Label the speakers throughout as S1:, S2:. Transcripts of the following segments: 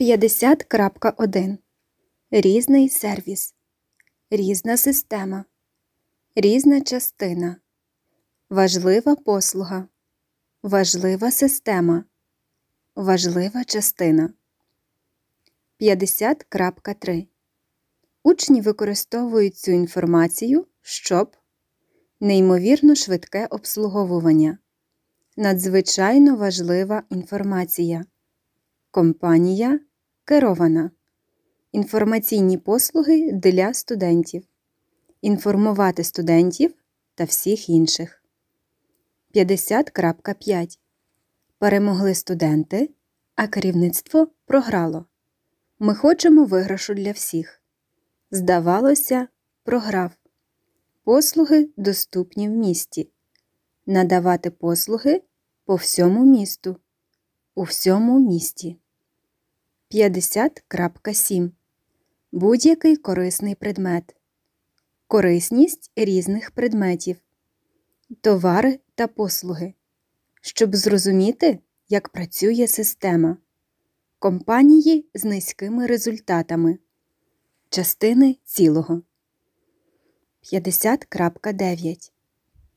S1: 50.1 Різний сервіс. Різна система. Різна частина. Важлива послуга. Важлива система. Важлива частина. 50.3 Учні використовують цю інформацію, щоб неймовірно швидке обслуговування. Надзвичайно важлива інформація. Компанія керована. Інформаційні послуги для студентів. Інформувати студентів та всіх інших. 50.5 Перемогли студенти, а керівництво програло. Ми хочемо виграшу для всіх. Здавалося, програв. Послуги доступні в місті. Надавати послуги по всьому місту. У всьому місті. 50.7 Будь-який корисний предмет. Корисність різних предметів. Товари та послуги. Щоб зрозуміти, як працює система. Компанії з низькими результатами. Частини цілого. 50.9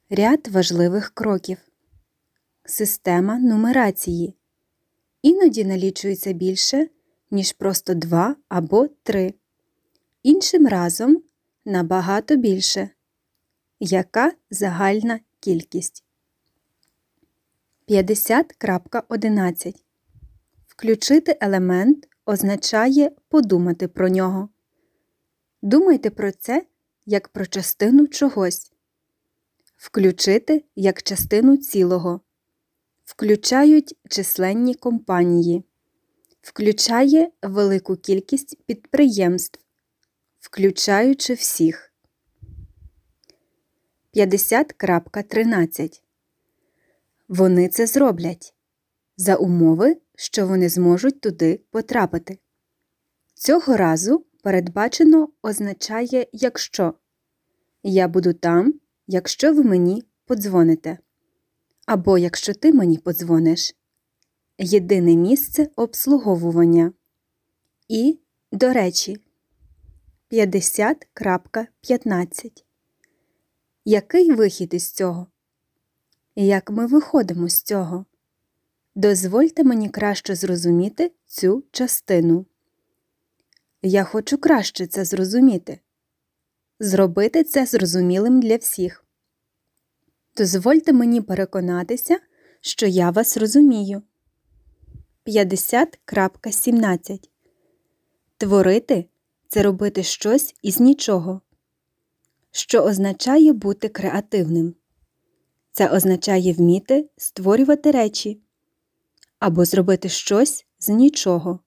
S1: Ряд важливих кроків. Система нумерації. Іноді налічується більше, ніж просто два або три. Іншим разом набагато більше. Яка загальна кількість? 50.11 Включити елемент означає подумати про нього. Думайте про це як про частину чогось. Включити як частину цілого. Включають численні компанії. Включає велику кількість підприємств, включаючи всіх. 50.13 Вони це зроблять за умови, що вони зможуть туди потрапити. Цього разу передбачено означає якщо я буду там, якщо ви мені подзвоните. Або якщо ти мені подзвониш. Єдине місце обслуговування. І, до речі, 50.15. Який вихід із цього? Як ми виходимо з цього? Дозвольте мені краще зрозуміти цю частину. Я хочу краще це зрозуміти. Зробити це зрозумілим для всіх. Дозвольте мені переконатися, що я вас розумію. 50.17 Творити це робити щось із нічого, що означає бути креативним. Це означає вміти створювати речі або зробити щось з нічого,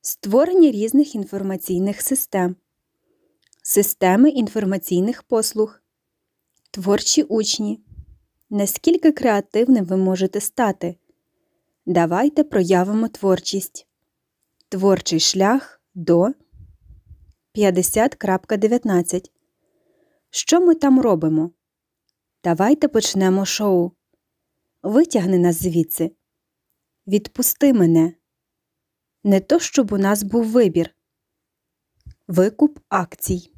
S1: створення різних інформаційних систем, системи інформаційних послуг, творчі учні. Наскільки креативним ви можете стати? Давайте проявимо творчість. Творчий шлях до 50.19. Що ми там робимо? Давайте почнемо шоу. Витягни нас звідси. Відпусти мене. Не то, щоб у нас був вибір. Викуп акцій.